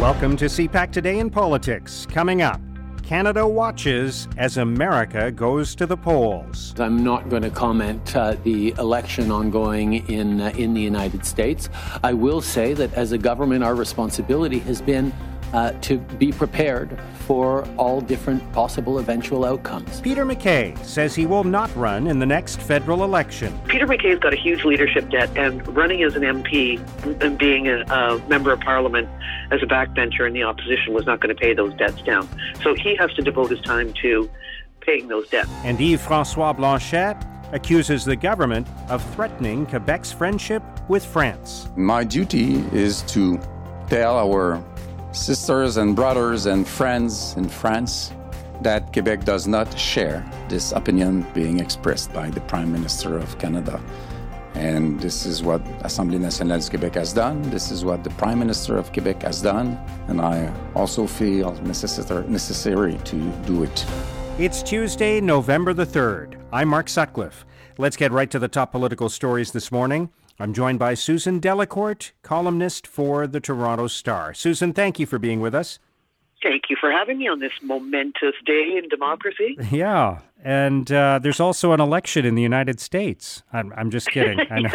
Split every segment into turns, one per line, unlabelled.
Welcome to CPAC Today in Politics. Coming up, Canada watches as America goes to the polls.
I'm not going to comment uh, the election ongoing in uh, in the United States. I will say that as a government, our responsibility has been uh, to be prepared for all different possible eventual outcomes.
Peter MacKay says he will not run in the next federal election.
Peter MacKay's got a huge leadership debt, and running as an MP and being a, a member of parliament as a backbencher in the opposition was not going to pay those debts down. So he has to devote his time to paying those debts.
And Yves Francois Blanchet accuses the government of threatening Quebec's friendship with France.
My duty is to tell our sisters and brothers and friends in France that Quebec does not share this opinion being expressed by the Prime Minister of Canada. And this is what Assemblée nationale du Québec has done. This is what the Prime Minister of Quebec has done. And I also feel necessary to do it.
It's Tuesday, November the 3rd. I'm Mark Sutcliffe. Let's get right to the top political stories this morning. I'm joined by Susan Delacourt, columnist for the Toronto Star. Susan, thank you for being with us.
Thank you for having me on this momentous day in democracy.
Yeah, and uh, there's also an election in the United States. I'm, I'm just kidding.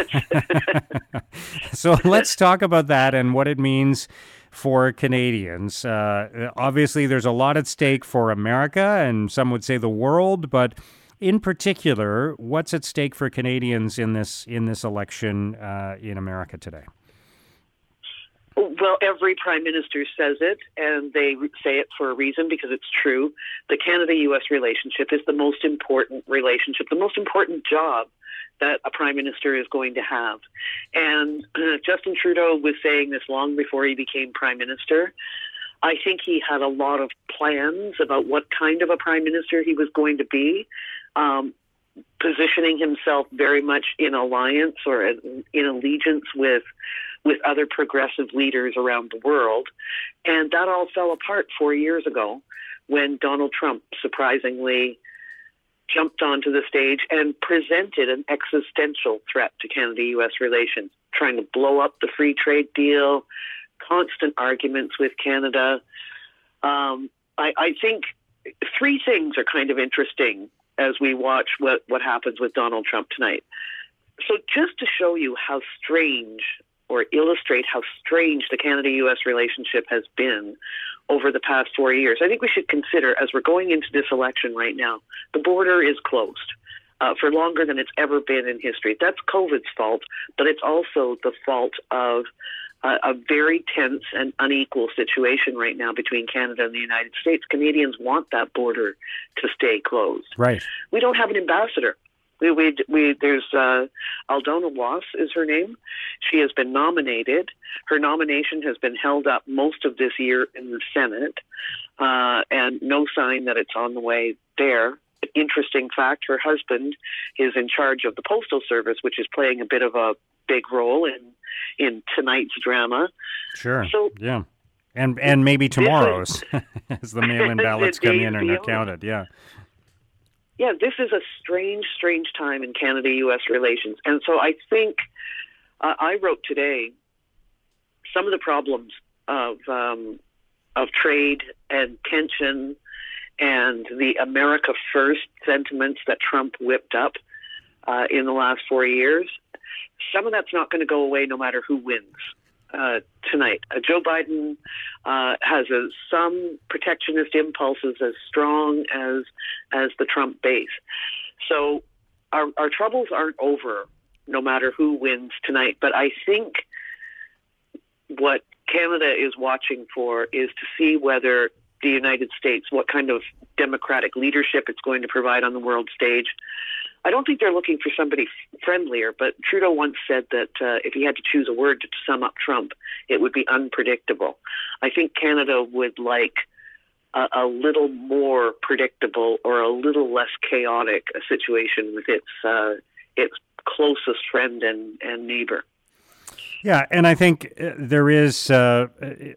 so let's talk about that and what it means for Canadians. Uh, obviously, there's a lot at stake for America, and some would say the world, but in particular, what's at stake for Canadians in this in this election uh, in America today?
Well, every prime minister says it, and they say it for a reason because it's true. The Canada US relationship is the most important relationship, the most important job that a prime minister is going to have. And uh, Justin Trudeau was saying this long before he became prime minister. I think he had a lot of plans about what kind of a prime minister he was going to be um, positioning himself very much in alliance or in allegiance with with other progressive leaders around the world, and that all fell apart four years ago when Donald Trump surprisingly jumped onto the stage and presented an existential threat to Canada-U.S. relations, trying to blow up the free trade deal, constant arguments with Canada. Um, I, I think three things are kind of interesting as we watch what, what happens with Donald Trump tonight. So, just to show you how strange or illustrate how strange the Canada US relationship has been over the past four years, I think we should consider as we're going into this election right now, the border is closed. Uh, for longer than it's ever been in history. That's COVID's fault, but it's also the fault of uh, a very tense and unequal situation right now between Canada and the United States. Canadians want that border to stay closed.
Right.
We don't have an ambassador. We, we, we, there's uh, Aldona Wos is her name. She has been nominated. Her nomination has been held up most of this year in the Senate, uh, and no sign that it's on the way there. Interesting fact: her husband is in charge of the postal service, which is playing a bit of a big role in in tonight's drama.
Sure. So yeah. And and maybe tomorrow's as the mail-in ballots come in and are counted. Yeah
yeah, this is a strange, strange time in Canada US relations. And so I think uh, I wrote today some of the problems of, um, of trade and tension and the America First sentiments that Trump whipped up uh, in the last four years. Some of that's not going to go away no matter who wins uh, tonight. Uh, Joe Biden uh, has a, some protectionist impulses as strong as as the Trump base. So our, our troubles aren't over, no matter who wins tonight. But I think what Canada is watching for is to see whether the United States, what kind of democratic leadership it's going to provide on the world stage, I don't think they're looking for somebody friendlier, but Trudeau once said that uh, if he had to choose a word to sum up Trump, it would be unpredictable. I think Canada would like a, a little more predictable or a little less chaotic a situation with its uh, its closest friend and, and neighbor.
Yeah, and I think uh, there is uh,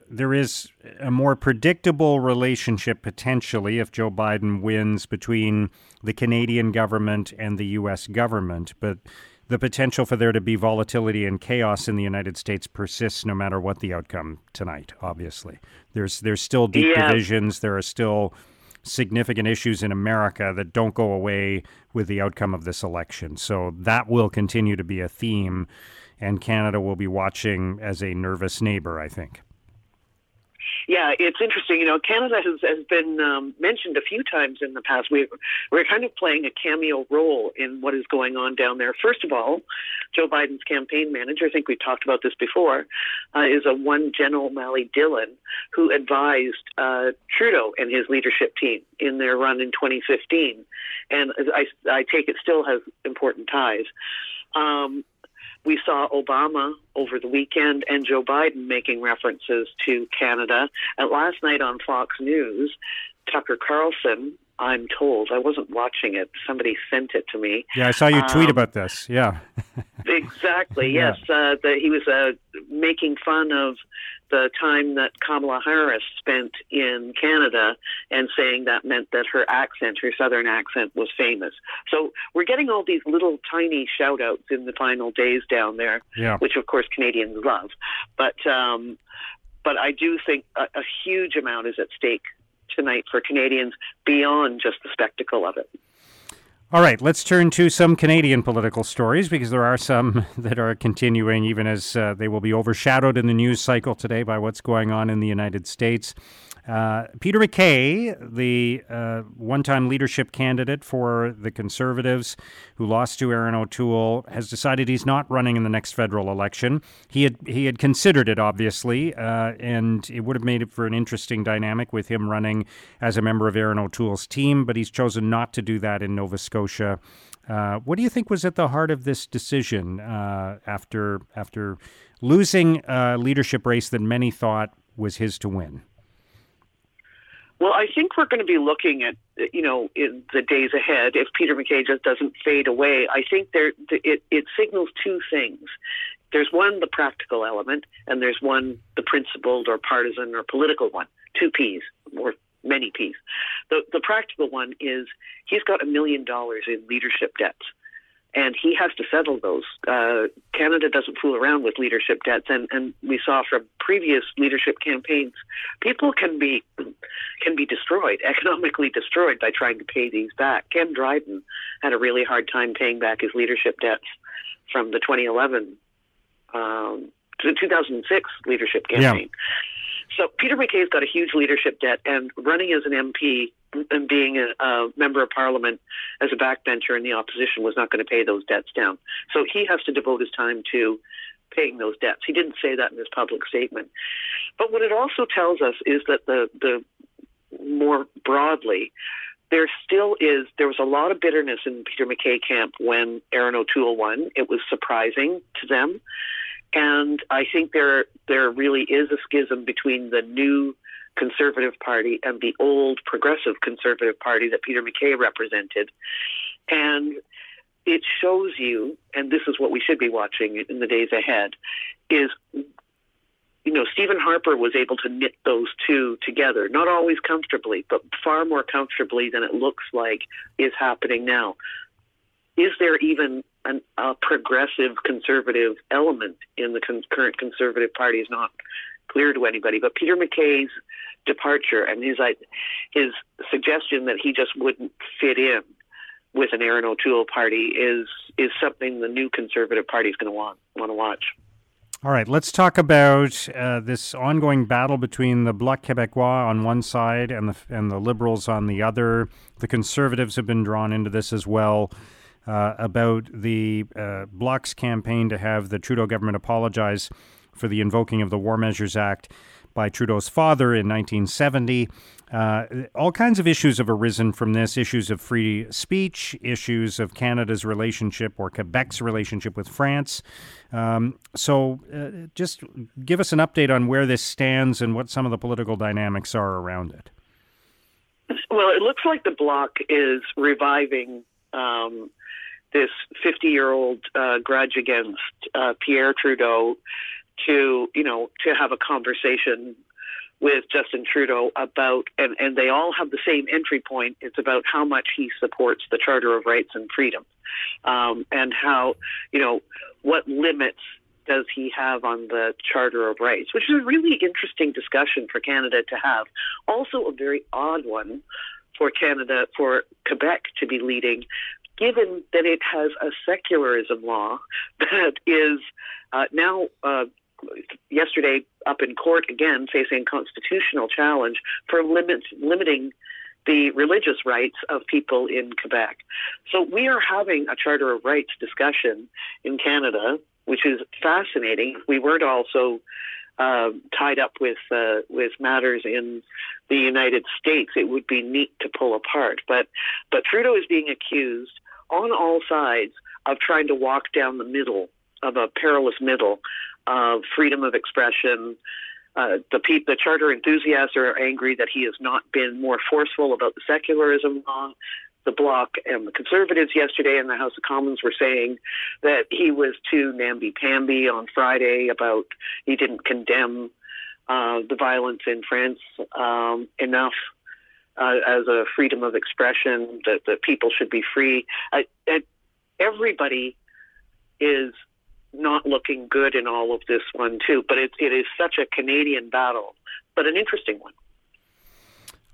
there is a more predictable relationship potentially if Joe Biden wins between the Canadian government and the U.S. government. But the potential for there to be volatility and chaos in the United States persists no matter what the outcome tonight. Obviously, there's there's still deep yeah. divisions. There are still significant issues in America that don't go away with the outcome of this election. So that will continue to be a theme, and Canada will be watching as a nervous neighbor. I think
yeah, it's interesting. You know, Canada has, has been um, mentioned a few times in the past. We, we're kind of playing a cameo role in what is going on down there. First of all, Joe Biden's campaign manager, I think we talked about this before, uh, is a one Jennifer O'Malley Dillon, who advised uh, Trudeau and his leadership team in their run in 2015. And I, I take it still has important ties. Um, we saw Obama over the weekend and Joe Biden making references to Canada. And last night on Fox News, Tucker Carlson, I'm told, I wasn't watching it, somebody sent it to me.
Yeah, I saw you tweet um, about this. Yeah.
exactly, yes. Yeah. Uh, the, he was uh, making fun of the time that Kamala Harris spent in Canada and saying that meant that her accent, her southern accent, was famous. So we're getting all these little tiny shout outs in the final days down there, yeah. which of course Canadians love. But um, but I do think a, a huge amount is at stake tonight for Canadians beyond just the spectacle of it.
All right, let's turn to some Canadian political stories because there are some that are continuing, even as uh, they will be overshadowed in the news cycle today by what's going on in the United States. Uh, Peter MacKay, the uh, one time leadership candidate for the Conservatives who lost to Erin O'Toole, has decided he's not running in the next federal election. He had, he had considered it, obviously, uh, and it would have made it for an interesting dynamic with him running as a member of Erin O'Toole's team, but he's chosen not to do that in Nova Scotia. Uh, what do you think was at the heart of this decision uh, after after losing a leadership race that many thought was his to win?
Well, I think we're going to be looking at, you know, in the days ahead, if Peter MacKay just doesn't fade away, I think there it, it signals two things. There's one, the practical element, and there's one, the principled or partisan or political one. Two P's, or many P's. The, the practical one is he's got a million dollars in leadership debts and he has to settle those. Uh, Canada doesn't fool around with leadership debts, and, and we saw from previous leadership campaigns, people can be can be destroyed, economically destroyed by trying to pay these back. Ken Dryden had a really hard time paying back his leadership debts from the 2011 um, to 2006 leadership campaign. Yeah. So Peter MacKay's got a huge leadership debt, and running as an MP and being a, a, member of parliament as a backbencher in the opposition was not going to pay those debts down. So he has to devote his time to paying those debts. He didn't say that in his public statement. But what it also tells us is that the the more broadly, there still is there was a lot of bitterness in Peter MacKay camp when Erin O'Toole won. It was surprising to them. And I think there there really is a schism between the new Conservative Party and the old Progressive Conservative Party that Peter MacKay represented. And it shows you, and this is what we should be watching in the days ahead, is you know, Stephen Harper was able to knit those two together, not always comfortably, but far more comfortably than it looks like is happening now. Is there even an, a progressive conservative element in the con- current conservative party? Is not clear to anybody. But Peter MacKay's departure and his his suggestion that he just wouldn't fit in with an Erin O'Toole party is is something the new Conservative Party is going to want want to watch.
All right, let's talk about uh, this ongoing battle between the Bloc Québécois on one side and the and the Liberals on the other. The Conservatives have been drawn into this as well. Uh, about the uh, Bloc's campaign to have the Trudeau government apologize for the invoking of the War Measures Act by Trudeau's father in 1970. Uh, all kinds of issues have arisen from this issues of free speech, issues of Canada's relationship or Quebec's relationship with France. Um, so, uh, just give us an update on where this stands and what some of the political dynamics are around it.
Well, it looks like the Bloc is reviving um, this 50 year old uh, grudge against uh, Pierre Trudeau to you know to have a conversation with Justin Trudeau about, and, and they all have the same entry point. It's about how much he supports the Charter of Rights and Freedoms, um, and how, you know, what limits does he have on the Charter of Rights, which is a really interesting discussion for Canada to have. Also, a very odd one for Canada, for Quebec to be leading, given that it has a secularism law that is uh, now. Uh, yesterday, up in court again, facing constitutional challenge for limit, limiting the religious rights of people in Quebec. So we are having a Charter of Rights discussion in Canada which is fascinating. We weren't also uh, tied up with uh, with matters in the United States. It would be neat to pull apart. But but Trudeau is being accused on all sides of trying to walk down the middle of a perilous middle of freedom of expression. Uh, the, pe- the charter enthusiasts are angry that he has not been more forceful about the secularism law the Bloc and the Conservatives yesterday in the House of Commons were saying that he was too namby-pamby on Friday about he didn't condemn uh, the violence in France um, enough uh, as a freedom of expression that, that people should be free. Uh, everybody is not looking good in all of this one too, but it, it is such a Canadian battle, but an interesting one.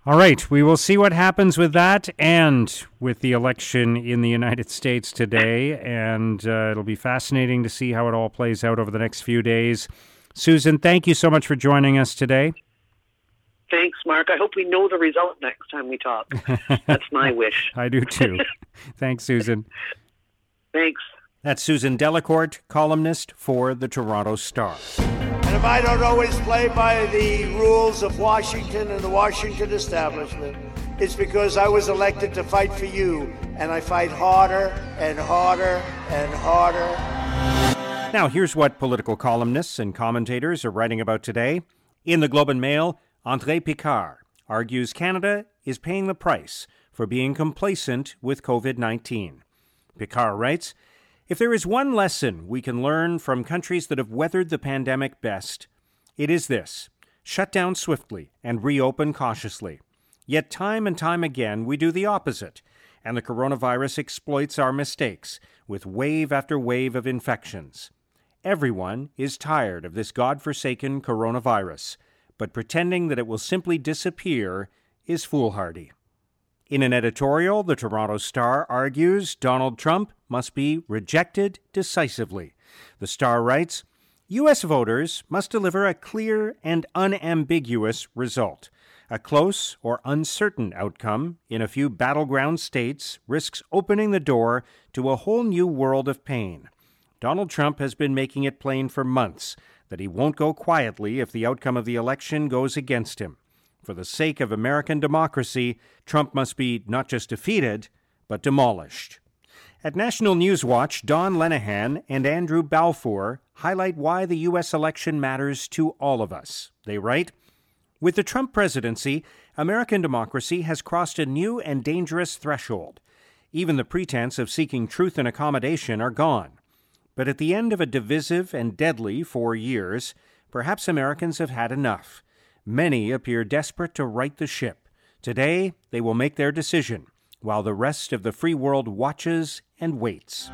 All right, we will see what happens with that and with the election in the United States today. And uh, it'll be fascinating to see how it all plays out over the next few days. Susan, thank you so much for joining us today.
Thanks, Mark. I hope we know the result next time we talk. That's my wish.
I do too. Thanks, Susan.
Thanks.
That's Susan Delacourt, columnist for the Toronto Star.
And if I don't always play by the rules of Washington and the Washington establishment, it's because I was elected to fight for you, and I fight harder and harder and harder.
Now, here's what political columnists and commentators are writing about today. In the Globe and Mail, Andre Picard argues Canada is paying the price for being complacent with COVID 19. Picard writes, if there is one lesson we can learn from countries that have weathered the pandemic best, it is this shut down swiftly and reopen cautiously. Yet, time and time again, we do the opposite, and the coronavirus exploits our mistakes with wave after wave of infections. Everyone is tired of this God-forsaken coronavirus, but pretending that it will simply disappear is foolhardy. In an editorial, the Toronto Star argues Donald Trump must be rejected decisively. The Star writes U.S. voters must deliver a clear and unambiguous result. A close or uncertain outcome in a few battleground states risks opening the door to a whole new world of pain. Donald Trump has been making it plain for months that he won't go quietly if the outcome of the election goes against him. For the sake of American democracy, Trump must be not just defeated, but demolished. At National News Watch, Don Lenihan and Andrew Balfour highlight why the U.S. election matters to all of us. They write With the Trump presidency, American democracy has crossed a new and dangerous threshold. Even the pretense of seeking truth and accommodation are gone. But at the end of a divisive and deadly four years, perhaps Americans have had enough. Many appear desperate to right the ship. Today, they will make their decision, while the rest of the free world watches and waits.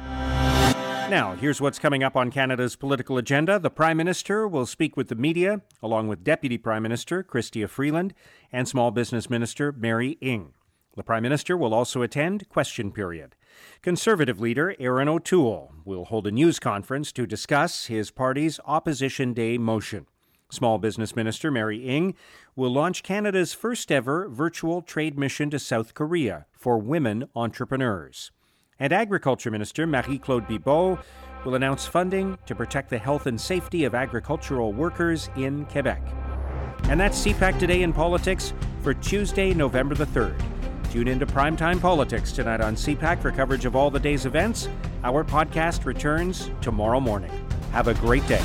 Now, here's what's coming up on Canada's political agenda. The Prime Minister will speak with the media, along with Deputy Prime Minister Chrystia Freeland and Small Business Minister Mary Ng. The Prime Minister will also attend question period. Conservative leader Erin O'Toole will hold a news conference to discuss his party's Opposition Day motion. Small Business Minister Mary Ng will launch Canada's first ever virtual trade mission to South Korea for women entrepreneurs. And Agriculture Minister Marie Claude Bibeau will announce funding to protect the health and safety of agricultural workers in Quebec. And that's CPAC Today in Politics for Tuesday, November the 3rd. Tune into Primetime Politics tonight on CPAC for coverage of all the day's events. Our podcast returns tomorrow morning. Have a great day.